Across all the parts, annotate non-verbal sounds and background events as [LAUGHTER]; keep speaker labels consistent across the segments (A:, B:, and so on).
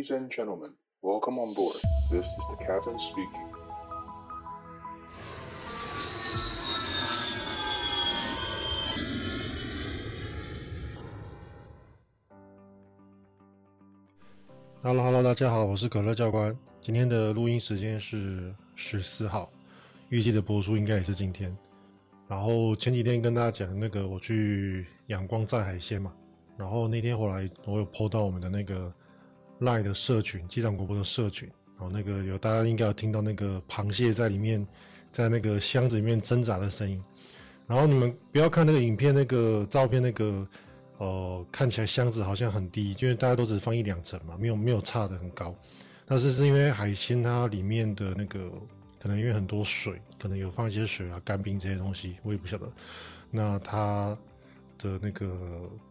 A: Ladies and gentlemen, welcome on board. This is the captain speaking.
B: Hello，Hello，大家好，我是可乐教官。今天的录音时间是十四号，预计的播出应该也是今天。然后前几天跟大家讲那个我去阳光摘海鲜嘛，然后那天回来我有 po 到我们的那个 Line 的社群，机场广播的社群，然后那个有大家应该有听到那个螃蟹在里面，在那个箱子里面挣扎的声音。然后你们不要看那个影片，那个照片，那个呃看起来箱子好像很低，因为大家都只放一两层嘛，没有没有差的很高。但是是因为海鲜它里面的那个。可能因为很多水，可能有放一些水啊、干冰这些东西，我也不晓得。那它的那个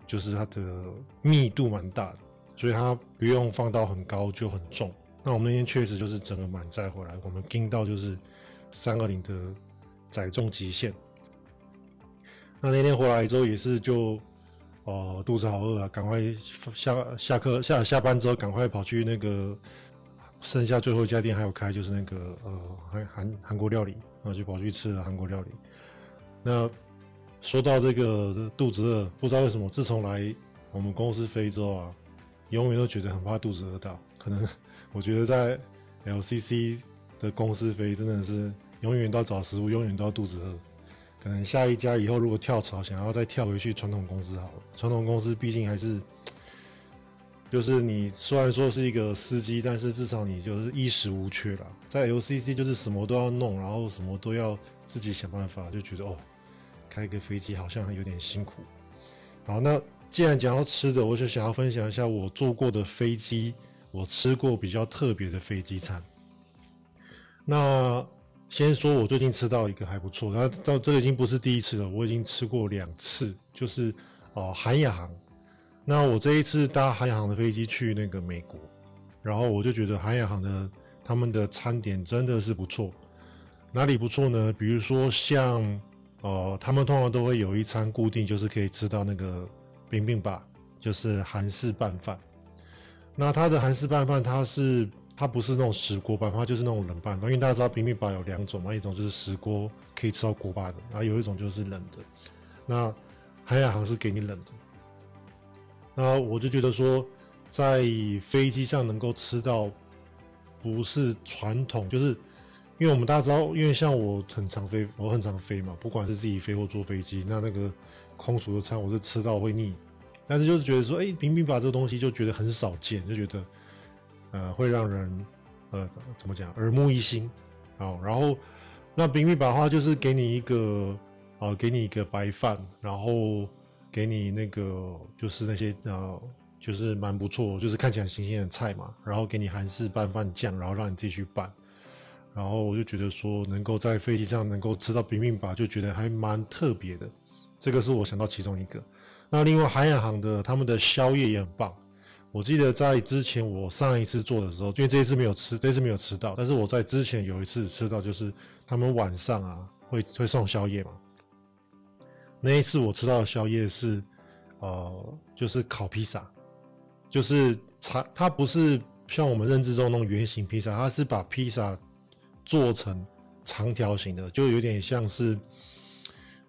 B: 就是它的密度蛮大的，所以它不用放到很高就很重。那我们那天确实就是整个满载回来，我们盯到就是三二零的载重极限。那那天回来之后也是就哦、肚子好饿啊，赶快下下课下下班之后赶快跑去那个。剩下最后一家店还有开，就是那个呃韩韩韩国料理，然后就跑去吃了韩国料理。那说到这个肚子饿，不知道为什么，自从来我们公司非洲啊，永远都觉得很怕肚子饿到。可能我觉得在 LCC 的公司飞真的是永远都要找食物，永远都要肚子饿。可能下一家以后如果跳槽，想要再跳回去传统公司好了。传统公司毕竟还是。[TSK] 就是你虽然说是一个司机，但是至少你就是衣食无缺啦。在 LCC 就是什么都要弄，然后什么都要自己想办法，就觉得哦，开个飞机好像有点辛苦。好，那既然讲到吃的，我就想要分享一下我坐过的飞机，我吃过比较特别的飞机餐。那先说我最近吃到一个还不错，那到这个已经不是第一次了，我已经吃过两次，就是哦韩亚航。那我这一次搭韩亚航的飞机去那个美国，然后我就觉得韩亚航的他们的餐点真的是不错。哪里不错呢？比如说像呃，他们通常都会有一餐固定，就是可以吃到那个冰冰吧，就是韩式拌饭。那它的韩式拌饭，它是它不是那种石锅拌饭，它就是那种冷拌饭。因为大家知道冰冰吧有两种嘛，一种就是石锅可以吃到锅巴的，然后有一种就是冷的。那韩亚航是给你冷的。那我就觉得说，在飞机上能够吃到不是传统，就是因为我们大家知道，因为像我很常飞，我很常飞嘛，不管是自己飞或坐飞机，那那个空厨的餐我是吃到会腻，但是就是觉得说，哎、欸，冰冰吧这个东西就觉得很少见，就觉得呃会让人呃怎么讲耳目一新，哦，然后那冰冰把的话就是给你一个啊、给你一个白饭，然后。给你那个就是那些呃，就是蛮不错，就是看起来新鲜的菜嘛。然后给你韩式拌饭酱，然后让你自己去拌。然后我就觉得说，能够在飞机上能够吃到冰冰吧，就觉得还蛮特别的。这个是我想到其中一个。那另外韩亚航的他们的宵夜也很棒。我记得在之前我上一次做的时候，因为这一次没有吃，这次没有吃到，但是我在之前有一次吃到，就是他们晚上啊会会送宵夜嘛。那一次我吃到的宵夜是，呃，就是烤披萨，就是它它不是像我们认知中那种圆形披萨，它是把披萨做成长条形的，就有点像是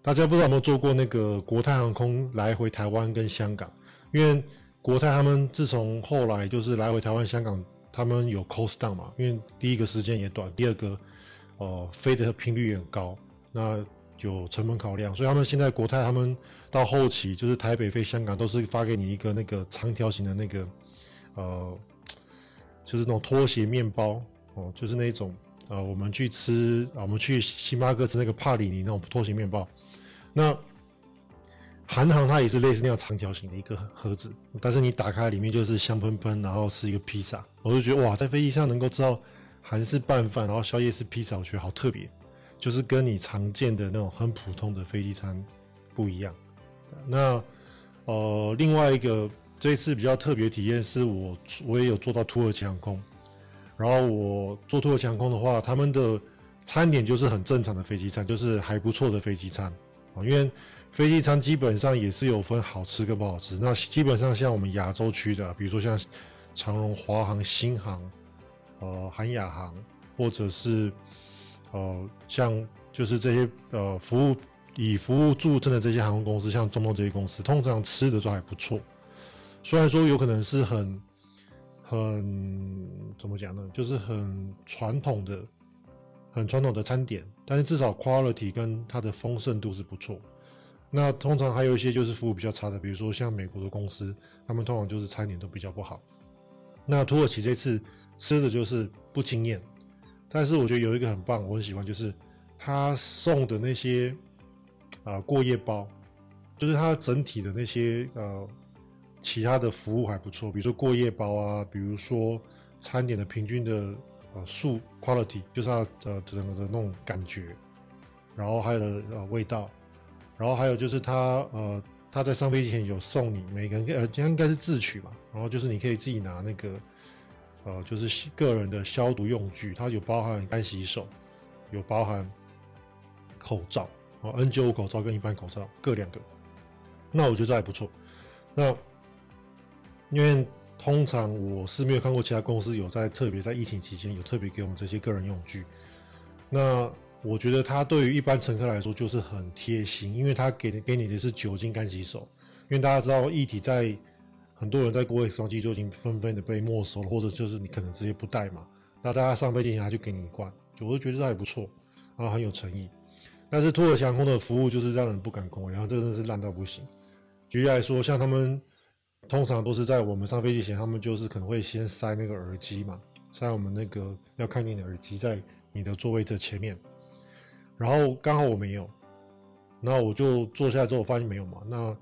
B: 大家不知道有没有坐过那个国泰航空来回台湾跟香港，因为国泰他们自从后来就是来回台湾、香港，他们有 cost down 嘛，因为第一个时间也短，第二个呃飞的频率也很高，那。有成本考量，所以他们现在国泰他们到后期就是台北飞香港都是发给你一个那个长条形的那个，呃，就是那种拖鞋面包哦，就是那种呃，我们去吃啊，我们去星巴克吃那个帕里尼那种拖鞋面包。那韩航它也是类似那样长条形的一个盒子，但是你打开里面就是香喷喷，然后是一个披萨。我就觉得哇，在飞机上能够吃到韩式拌饭，然后宵夜是披萨，我觉得好特别。就是跟你常见的那种很普通的飞机餐不一样。那呃，另外一个这一次比较特别体验是我我也有坐到土耳其航空，然后我做土耳其航空的话，他们的餐点就是很正常的飞机餐，就是还不错的飞机餐啊。因为飞机餐基本上也是有分好吃跟不好吃。那基本上像我们亚洲区的，比如说像长荣、华航、新航、呃，韩亚航，或者是呃，像就是这些呃服务以服务著称的这些航空公司，像中东这些公司，通常吃的都还不错。虽然说有可能是很很怎么讲呢，就是很传统的、很传统的餐点，但是至少 quality 跟它的丰盛度是不错。那通常还有一些就是服务比较差的，比如说像美国的公司，他们通常就是餐点都比较不好。那土耳其这次吃的就是不惊艳，但是我觉得有一个很棒，我很喜欢，就是他送的那些啊、过夜包，就是他整体的那些呃其他的服务还不错，比如说过夜包啊，比如说餐点的平均的呃数 quality，就是它呃整个的那种感觉，然后还有的呃味道。然后还有就是他呃他在上飞机前有送你每个人呃应该是自取嘛，然后就是你可以自己拿那个呃就是个人的消毒用具，它有包含干洗手，有包含口罩哦 N95 口罩跟一般口罩各两个，那我觉得这还不错。那因为通常我是没有看过其他公司有在特别在疫情期间有特别给我们这些个人用具，那。我觉得他对于一般乘客来说就是很贴心，因为他给给你的是酒精干洗手，因为大家知道液体在很多人在过 X 光机就已经纷纷的被没收了，或者就是你可能直接不带嘛，那大家上飞机前他就给你一罐，就我就觉得这还不错，然后很有诚意。但是土耳其航空的服务就是让人不敢恭维，然后这真的是烂到不行。举例来说，像他们通常都是在我们上飞机前，他们就是可能会先塞那个耳机嘛，塞我们那个要看你的耳机在你的座位这前面。然后刚好我没有，那我就坐下来之后，我发现没有嘛。那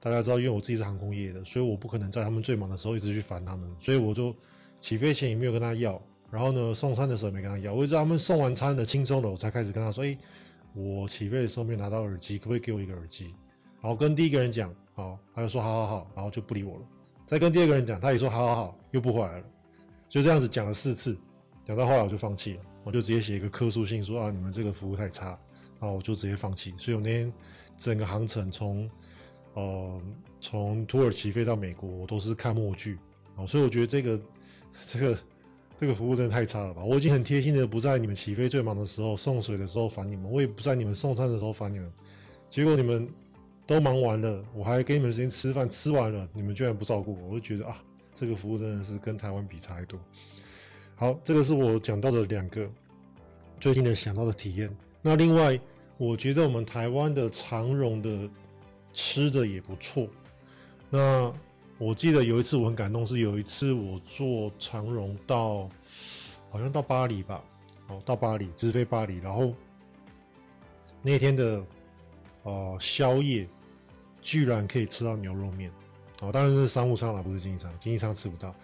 B: 大家知道，因为我自己是航空业的，所以我不可能在他们最忙的时候一直去烦他们，所以我就起飞前也没有跟他要。然后呢，送餐的时候也没跟他要。我一直到他们送完餐的轻松了，我才开始跟他说：“哎，我起飞的时候没有拿到耳机，可不可以给我一个耳机？”然后跟第一个人讲，好，他就说：“好好好。”然后就不理我了。再跟第二个人讲，他也说：“好好好。”又不回来了。就这样子讲了四次，讲到后来我就放弃了。我就直接写一个客诉信说啊，你们这个服务太差，然后我就直接放弃。所以我那天整个航程从呃从土耳其飞到美国，我都是看默剧啊。所以我觉得这个这个这个服务真的太差了吧？我已经很贴心的不在你们起飞最忙的时候送水的时候烦你们，我也不在你们送餐的时候烦你们。结果你们都忙完了，我还给你们时间吃饭，吃完了你们居然不照顾我，我就觉得啊，这个服务真的是跟台湾比差太多。好，这个是我讲到的两个最近的想到的体验。那另外，我觉得我们台湾的长荣的吃的也不错。那我记得有一次我很感动，是有一次我坐长荣到好像到巴黎吧，哦，到巴黎直飞巴黎，然后那天的呃宵夜居然可以吃到牛肉面，哦，当然是商务舱啦，不是经济舱，经济舱吃不到。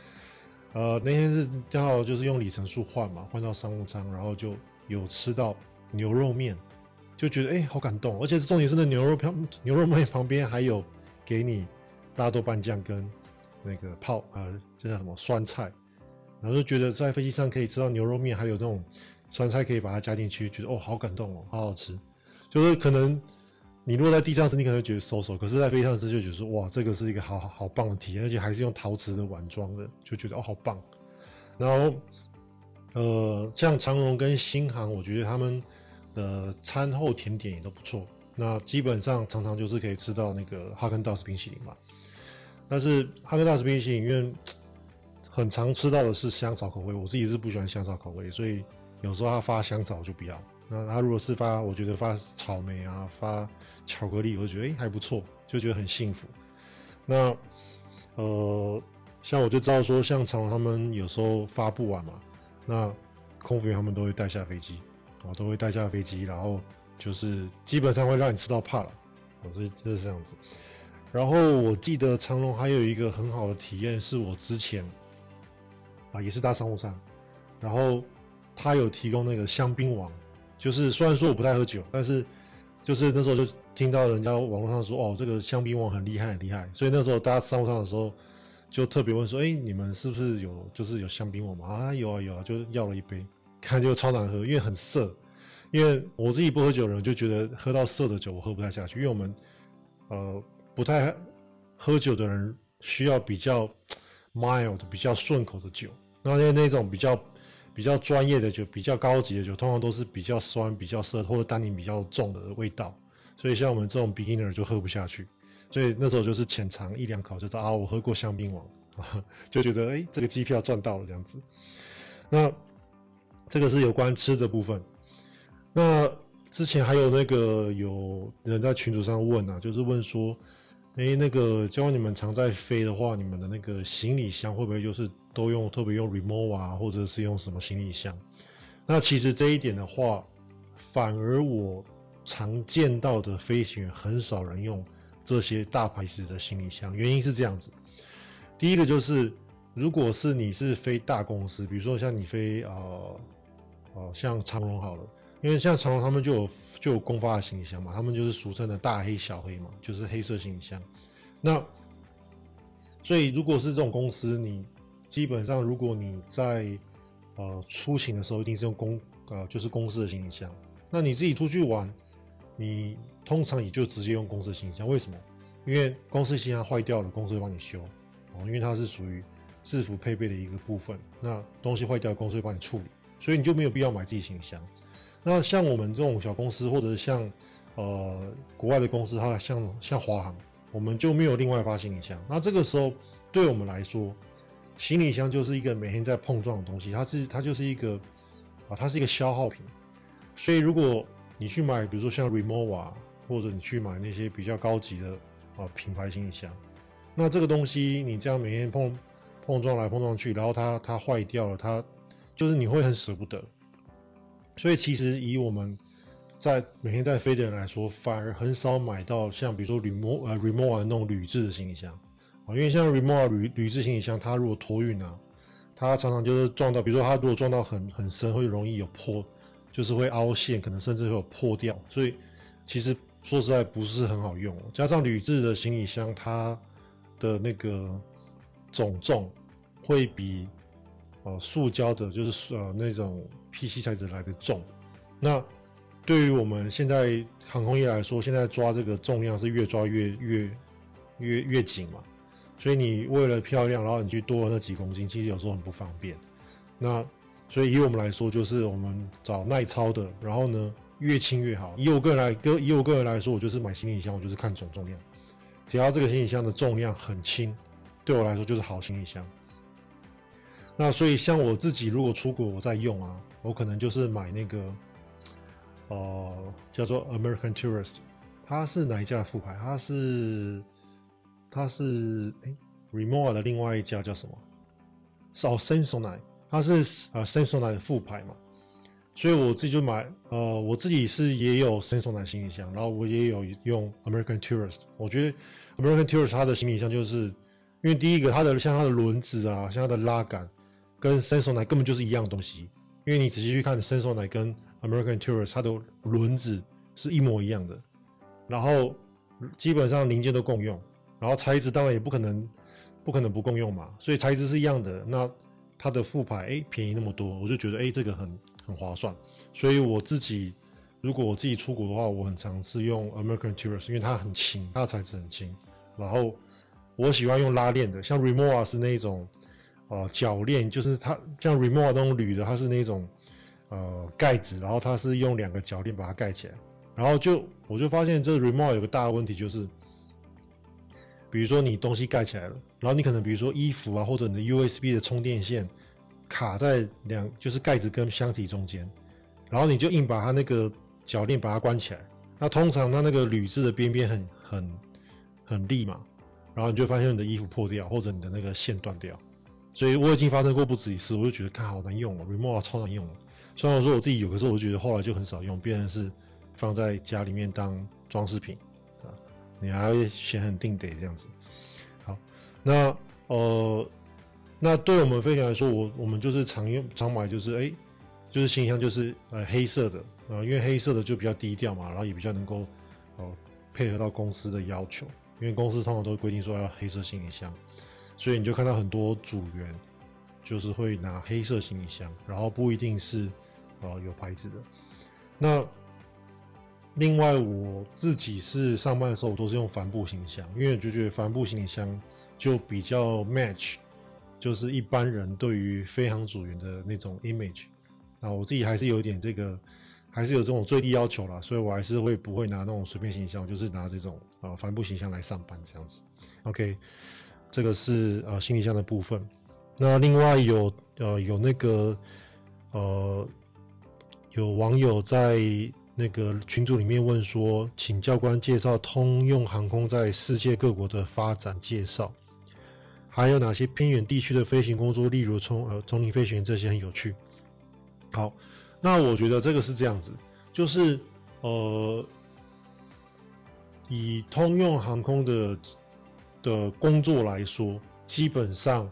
B: 呃，那天是刚好就是用里程数换嘛，换到商务舱，然后就有吃到牛肉面，就觉得哎、好感动，而且重点是那牛肉片，牛肉面旁边还有给你大豆瓣酱跟那个泡呃，这叫什么酸菜，然后就觉得在飞机上可以吃到牛肉面，还有那种酸菜可以把它加进去，觉得哦，好感动哦，好好吃，就是可能。你落在地上时，你可能会觉得馊馊；可是，在飞上时就觉得说，哇，这个是一个好好好棒的体验，而且还是用陶瓷的碗装的，就觉得哦，好棒。然后，呃，像长荣跟新航，我觉得他们的餐后甜点也都不错。那基本上常常就是可以吃到那个哈根达斯冰淇淋嘛。但是哈根达斯冰淇淋，因为很常吃到的是香草口味，我自己是不喜欢香草口味，所以有时候他发香草就不要。那他如果是发，我觉得发草莓啊，发巧克力，我就觉得哎、还不错，就觉得很幸福。那呃，像我就知道说，像长龙他们有时候发不完嘛，那空服员他们都会带下飞机，啊，都会带下飞机，然后就是基本上会让你吃到怕了，啊，这这是这样子。然后我记得长荣还有一个很好的体验，是我之前啊也是搭商务舱，然后他有提供那个香槟王。就是虽然说我不太喝酒，但是就是那时候就听到人家网络上说哦，这个香槟王很厉害很厉害，所以那时候大家商务上的时候就特别问说，哎，你们是不是有就是有香槟王吗？啊，有啊有啊，就要了一杯，看就超难喝，因为很涩。因为我自己不喝酒的人就觉得喝到涩的酒我喝不太下去，因为我们呃不太喝酒的人需要比较 mild 比较顺口的酒。那那那种比较比较专业的酒，比较高级的酒，通常都是比较酸、比较涩或者单宁比较重的味道。所以像我们这种 beginner 就喝不下去。所以那时候就是浅尝一两口，就知道啊，我喝过香槟王，[LAUGHS] 就觉得哎、欸，这个机票赚到了这样子。那这个是有关吃的部分。那之前还有那个有人在群组上问啊，就是问说，哎、那个教你们常在飞的话，你们的那个行李箱会不会就是都用特别用 Rimowa 啊，或者是用什么行李箱？那其实这一点的话，反而我常见到的飞行员很少人用。这些大牌子的行李箱，原因是这样子。第一个就是，如果是你是飞大公司，比如说像你飞呃呃像长荣好了，因为像长荣他们就有就有公发的行李箱嘛，他们就是俗称的大黑小黑嘛，就是黑色行李箱。那所以如果是这种公司，你基本上如果你在呃出行的时候，一定是用公呃就是公司的行李箱。那你自己出去玩。你通常也就直接用公司行李箱，为什么？因为公司行李箱坏掉了，公司会帮你修哦，因为它是属于制服配备的一个部分。那东西坏掉，公司会帮你处理，所以你就没有必要买自己行李箱。那像我们这种小公司，或者像呃国外的公司，它像像华航，我们就没有另外发行李箱。那这个时候对我们来说，行李箱就是一个每天在碰撞的东西，它是它就是一个啊，它是一个消耗品。所以如果你去买，比如说像 Rimowa，或者你去买那些比较高级的啊品牌行李箱，那这个东西你这样每天碰碰撞来碰撞去，然后它它坏掉了，它就是你会很舍不得。所以其实以我们在每天在飞的人来说，反而很少买到像比如说 Rimo 呃 remova 的那种铝制的行李箱啊，因为像 Rimowa 铝铝制行李箱，它如果托运啊，它常常就是撞到，比如说它如果撞到很很深，会容易有破。就是会凹陷，可能甚至会有破掉，所以其实说实在不是很好用。加上铝制的行李箱，它的那个总重会比呃塑胶的，就是呃那种 PC 材质来的重。那对于我们现在航空业来说，现在抓这个重量是越抓越越越越紧嘛，所以你为了漂亮，然后你去多了那几公斤，其实有时候很不方便。那所以以我们来说，就是我们找耐操的，然后呢，越轻越好。以我个人来，以我个人来说，我就是买行李箱，我就是看总重量，只要这个行李箱的重量很轻，对我来说就是好行李箱。那所以像我自己如果出国我在用啊，我可能就是买那个，呃，叫做 American Tourist，它是哪一家的副牌？它是它是哎 Rimowa 的另外一家叫什么？是哦 Samsonite 它是呃 Samsonite 的副牌嘛，所以我自己就买呃我自己是也有 Samsonite 行李箱，然后我也有用 American Tourist。我觉得 American Tourist 它的行李箱就是因为第一个它的像它的轮子啊，像它的拉杆跟 Samsonite 根本就是一样的东西，因为你仔细去看 Samsonite 跟 American Tourist 它的轮子是一模一样的，然后基本上零件都共用，然后材质当然也不可能不可能不共用嘛，所以材质是一样的那。它的副牌哎便宜那么多，我就觉得哎这个很很划算，所以我自己如果我自己出国的话，我很常是用 American Tourist，因为它很轻，它的材质很轻。然后我喜欢用拉链的，像 Rimowa 是那种呃铰链，就是它像 Rimowa 那种铝的，它是那种呃盖子，然后它是用两个铰链把它盖起来。然后就我就发现这 Rimowa 有个大的问题就是，比如说你东西盖起来了。然后你可能比如说衣服啊，或者你的 USB 的充电线卡在两就是盖子跟箱体中间，然后你就硬把它那个铰链把它关起来。那通常它那个铝制的边边很很很利嘛，然后你就发现你的衣服破掉，或者你的那个线断掉。所以我已经发生过不止一次，我就觉得看好难用哦，Rimowa 超难用。虽然我说我自己有，可是我觉得后来就很少用，变成是放在家里面当装饰品啊，你还会显很定得这样子。好那呃，那对我们飞行来说，我我们就是常用常买，就是哎，就是行李箱就是呃黑色的啊、因为黑色的就比较低调嘛，然后也比较能够哦、配合到公司的要求，因为公司通常都规定说要黑色行李箱，所以你就看到很多组员就是会拿黑色行李箱，然后不一定是呃有牌子的。那另外我自己是上班的时候，我都是用帆布行李箱，因为我就觉得帆布行李箱。就比较 match 就是一般人对于飞行组员的那种 image。那我自己还是有一点这个，还是有这种最低要求啦，所以我还是会不会拿那种随便形象，就是拿这种啊帆布形象来上班这样子。OK，这个是呃行李箱的部分。那另外有呃有那个呃有网友在那个群组里面问说，请教官介绍通用航空在世界各国的发展介绍，还有哪些偏远地区的飞行工作，例如从呃丛林飞行员这些很有趣。好，那我觉得这个是这样子，就是呃，以通用航空的的工作来说，基本上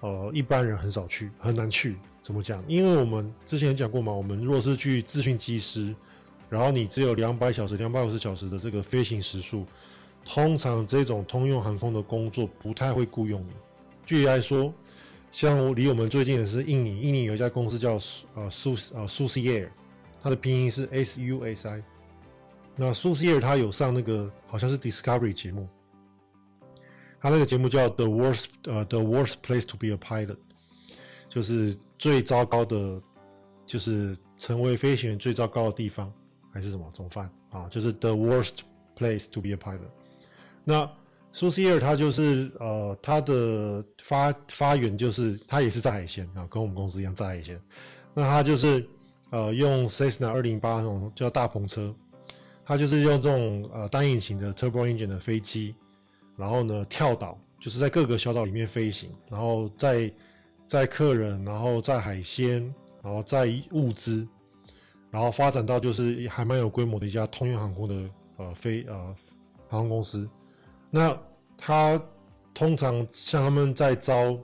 B: 呃一般人很少去，很难去。怎么讲？因为我们之前讲过嘛，我们若是去咨询机师，然后你只有两百小时、两百五十小时的这个飞行时数，通常这种通用航空的工作不太会雇佣你。具体来说。像离我们最近的是印尼，印尼有一家公司叫呃苏呃 Susi Air，它的拼音是 S U S I。那 Susi Air 它有上那个好像是 Discovery 节目，它那个节目叫 The Worst 呃 The Worst Place to be a Pilot，就是最糟糕的，就是成为飞行员最糟糕的地方还是什么总犯啊？就是 The Worst Place to be a Pilot。那 Susi Air 它就是呃，它的发发源就是它也是载海鲜啊，跟我们公司一样载海鲜。那它就是呃用 Cessna 二零八那种叫大篷车，它就是用这种呃单引擎的 Turbo Engine 的飞机，然后呢跳岛，就是在各个小岛里面飞行，然后载载客人，然后载海鲜，然后载物资，然后发展到就是还蛮有规模的一家通用航空的呃飞呃航空公司。那他通常像他们在招，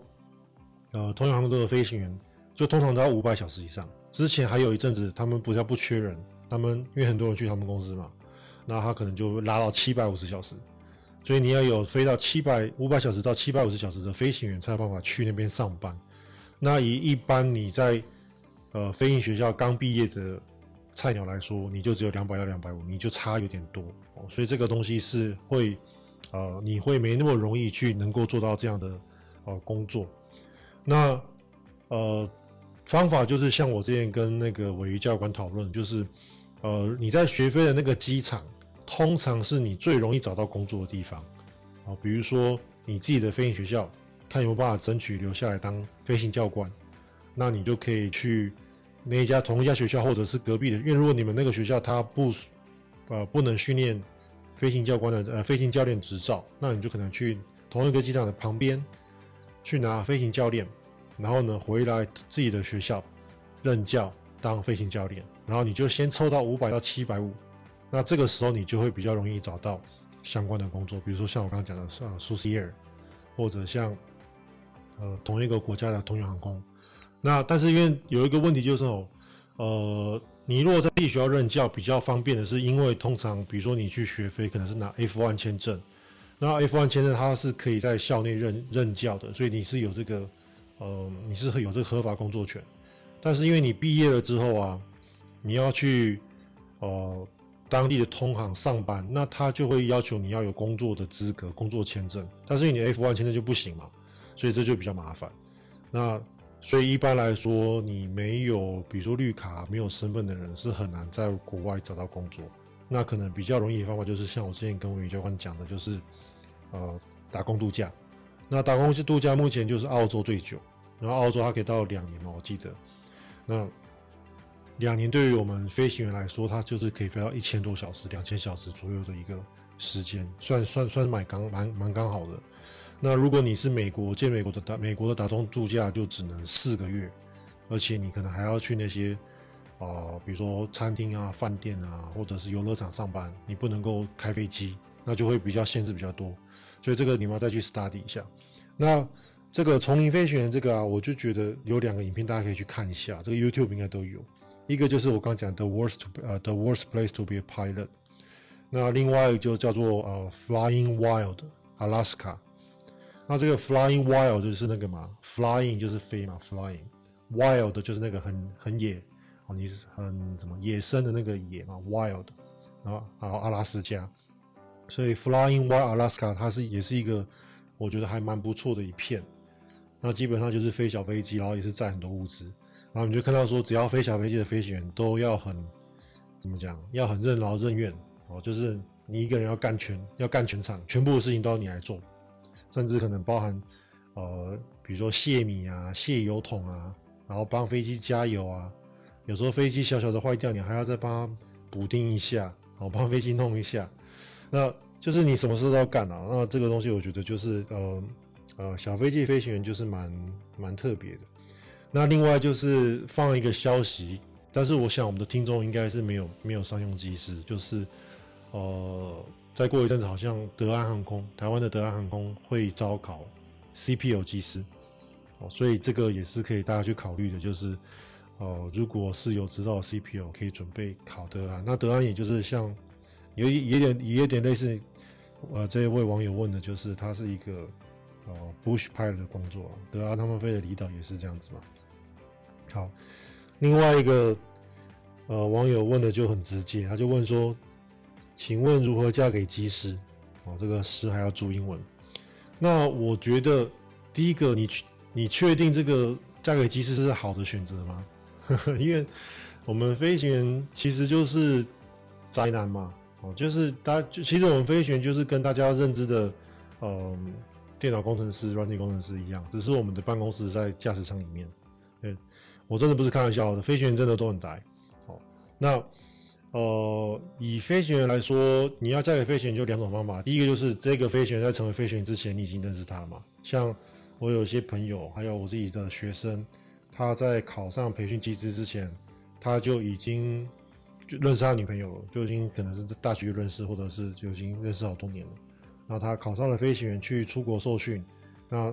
B: 呃，通用航空的飞行员，就通常都要五百小时以上。之前还有一阵子，他们不叫不缺人，他们因为很多人去他们公司嘛，那他可能就拉到七百五十小时。所以你要有飞到七百五百小时到七百五十小时的飞行员，才有办法去那边上班。那以一般你在呃飞行学校刚毕业的菜鸟来说，你就只有两百到两百五，你就差有点多哦。所以这个东西是会。呃，你会没那么容易去能够做到这样的呃工作。那呃方法就是像我之前跟那个鮪鱼教官讨论，就是呃你在学飞的那个机场，通常是你最容易找到工作的地方啊、比如说你自己的飞行学校，看有没有办法争取留下来当飞行教官，那你就可以去那一家同一家学校，或者是隔壁的。因为如果你们那个学校它不呃不能训练。飞行教官的呃飞行教练执照，那你就可能去同一个机场的旁边去拿飞行教练，然后呢回来自己的学校任教当飞行教练，然后你就先凑到五百到七百五，那这个时候你就会比较容易找到相关的工作，比如说像我刚刚讲的啊，Susi Air，或者像呃同一个国家的通用航空，那但是因为有一个问题就是哦，呃。你如果在自己学校任教比较方便的是，因为通常比如说你去学飞，可能是拿 F1 签证，那 F1 签证它是可以在校内任任教的，所以你是有这个，呃，你是有这个合法工作权。但是因为你毕业了之后啊，你要去呃当地的通航上班，那他就会要求你要有工作的资格、工作签证，但是你 F1 签证就不行嘛，所以这就比较麻烦。那所以一般来说，你没有比如说绿卡、没有身份的人是很难在国外找到工作。那可能比较容易的方法就是像我之前跟鮪鱼教官讲的，就是呃打工度假。那打工度假目前就是澳洲最久，然后澳洲它可以到两年嘛，我记得。那两年对于我们飞行员来说，它就是可以飞到一千多小时、两千小时左右的一个时间，算算算是蛮刚蛮蛮刚好的。那如果你是美国，见美国的打美国的打工度假就只能四个月，而且你可能还要去那些，呃，比如说餐厅啊、饭店啊，或者是游乐场上班，你不能够开飞机，那就会比较限制比较多。所以这个你们要再去 study 一下。那这个丛林飞行员这个啊，我就觉得有两个影片大家可以去看一下，这个 YouTube 应该都有。一个就是我刚讲的 worst 呃 The worst place to be a pilot，那另外一个就叫做呃 Flying Wild Alaska。那这个 flying wild 就是那个嘛，flying 就是飞嘛，flying wild 就是那个很很野哦，你是很怎么野生的那个野嘛，wild 啊，然后阿拉斯加，所以 flying wild Alaska 它是也是一个我觉得还蛮不错的一片。那基本上就是飞小飞机，然后也是载很多物资。然后你就看到说，只要飞小飞机的飞行员都要很怎么讲，要很任劳任怨哦，就是你一个人要干全要干全场，全部的事情都要你来做，甚至可能包含呃，比如说卸米啊、卸油桶啊，然后帮飞机加油啊。有时候飞机小小的坏掉，你还要再帮它补丁一下，然后帮飞机弄一下。那就是你什么事都要干啊。那这个东西我觉得就是呃呃，小飞机飞行员就是蛮蛮特别的。那另外就是放一个消息，但是我想我们的听众应该是没有没有商用机师，就是呃，再过一阵子好像德安航空台湾的德安航空会招考 CPU 机师，哦，所以这个也是可以大家去考虑的，就是。哦，如果是有执照 CPU，可以准备考德安，那德安也就是像有一有点也有点类似，呃，这一位网友问的就是他是一个呃 Bush Pilot 的工作，德安他们飞的离岛也是这样子嘛。好，另外一个呃网友问的就很直接，他就问说，请问如何嫁给机师？哦，这个师还要注英文。那我觉得第一个，你你确定这个嫁给机师是好的选择吗？[LAUGHS] 因为我们飞行员其实就是宅男嘛，哦，就是大家就其实我们飞行员就是跟大家认知的，嗯，电脑工程师、软体工程师一样，只是我们的办公室在驾驶舱里面。对，我真的不是开玩笑的，飞行员真的都很宅。哦，那呃，以飞行员来说，你要嫁给飞行员就两种方法，第一个就是这个飞行员在成为飞行员之前，你已经认识他了嘛。像我有些朋友，还有我自己的学生。他在考上培训机制之前，他就已经就认识他女朋友了，就已经可能是大学认识，或者是就已经认识好多年了。然后他考上了飞行员，去出国受训。那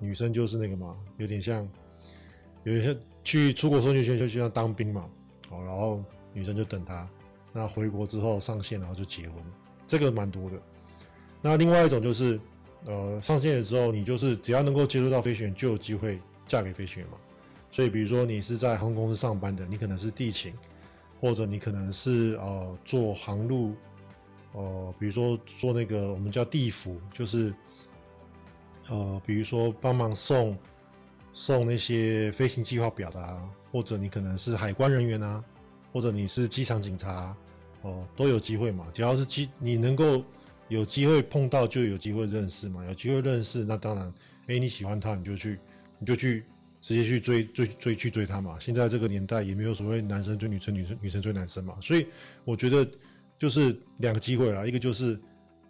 B: 女生就是那个嘛，有点像，有点像去出国受训，就就像当兵嘛。好，然后女生就等他。那回国之后上线，然后就结婚，这个蛮多的。那另外一种就是，呃，上线的时候，你就是只要能够接触到飞行员，就有机会嫁给飞行员嘛。所以，比如说你是在航空公司上班的，你可能是地勤，或者你可能是呃做航路，呃，比如说做那个我们叫地服，就是呃，比如说帮忙送送那些飞行计划表的啊，或者你可能是海关人员啊，或者你是机场警察，哦、都有机会嘛。只要是机，你能够有机会碰到，就有机会认识嘛。有机会认识，那当然，哎、你喜欢他，你就去，你就去。直接去追追追去追他嘛？现在这个年代也没有所谓男生追女生、女生女生追男生嘛。所以我觉得就是两个机会啦，一个就是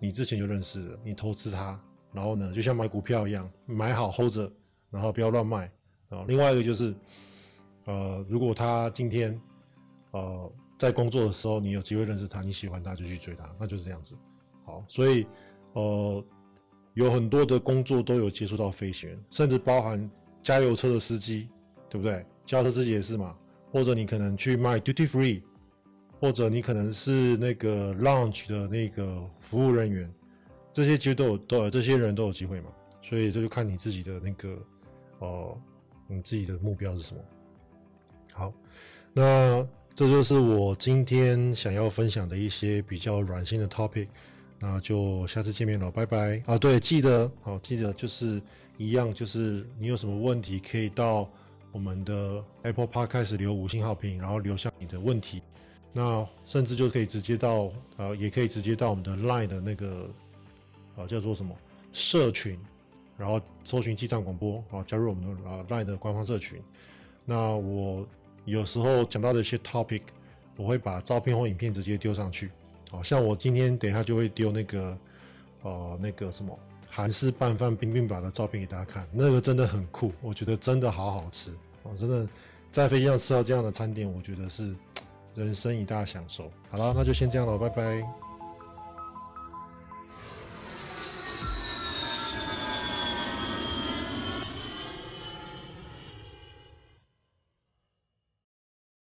B: 你之前就认识了，你投资他，然后呢，就像买股票一样，买好 hold 着，然后不要乱卖啊。另外一个就是，呃，如果他今天呃在工作的时候，你有机会认识他，你喜欢他就去追他，那就是这样子。好，所以呃有很多的工作都有接触到飞行员，甚至包含。加油车的司机，对不对？加油车司机也是嘛。或者你可能去卖 duty free，或者你可能是那个 lounge 的那个服务人员，这些其实都有，都有这些人都有机会嘛。所以这就看你自己的那个，呃，你自己的目标是什么。好，那这就是我今天想要分享的一些比较软性的 topic。那就下次见面了，拜拜啊！对，记得好，记得就是一样，就是你有什么问题，可以到我们的 Apple Podcast 留五星好评，然后留下你的问题。那甚至就可以直接到呃，也可以直接到我们的 Line 的那个呃叫做什么社群，然后搜寻机长广播啊，加入我们的啊 Line 的官方社群。那我有时候讲到的一些 topic，我会把照片或影片直接丢上去。好像我今天等一下就会丢那个，呃，那个什么韩式拌饭冰冰板的照片给大家看，那个真的很酷，我觉得真的好好吃哦，真的在飞机上吃到这样的餐点，我觉得是 [TSK] 人生一大享受。好了，那就先这样了，拜拜。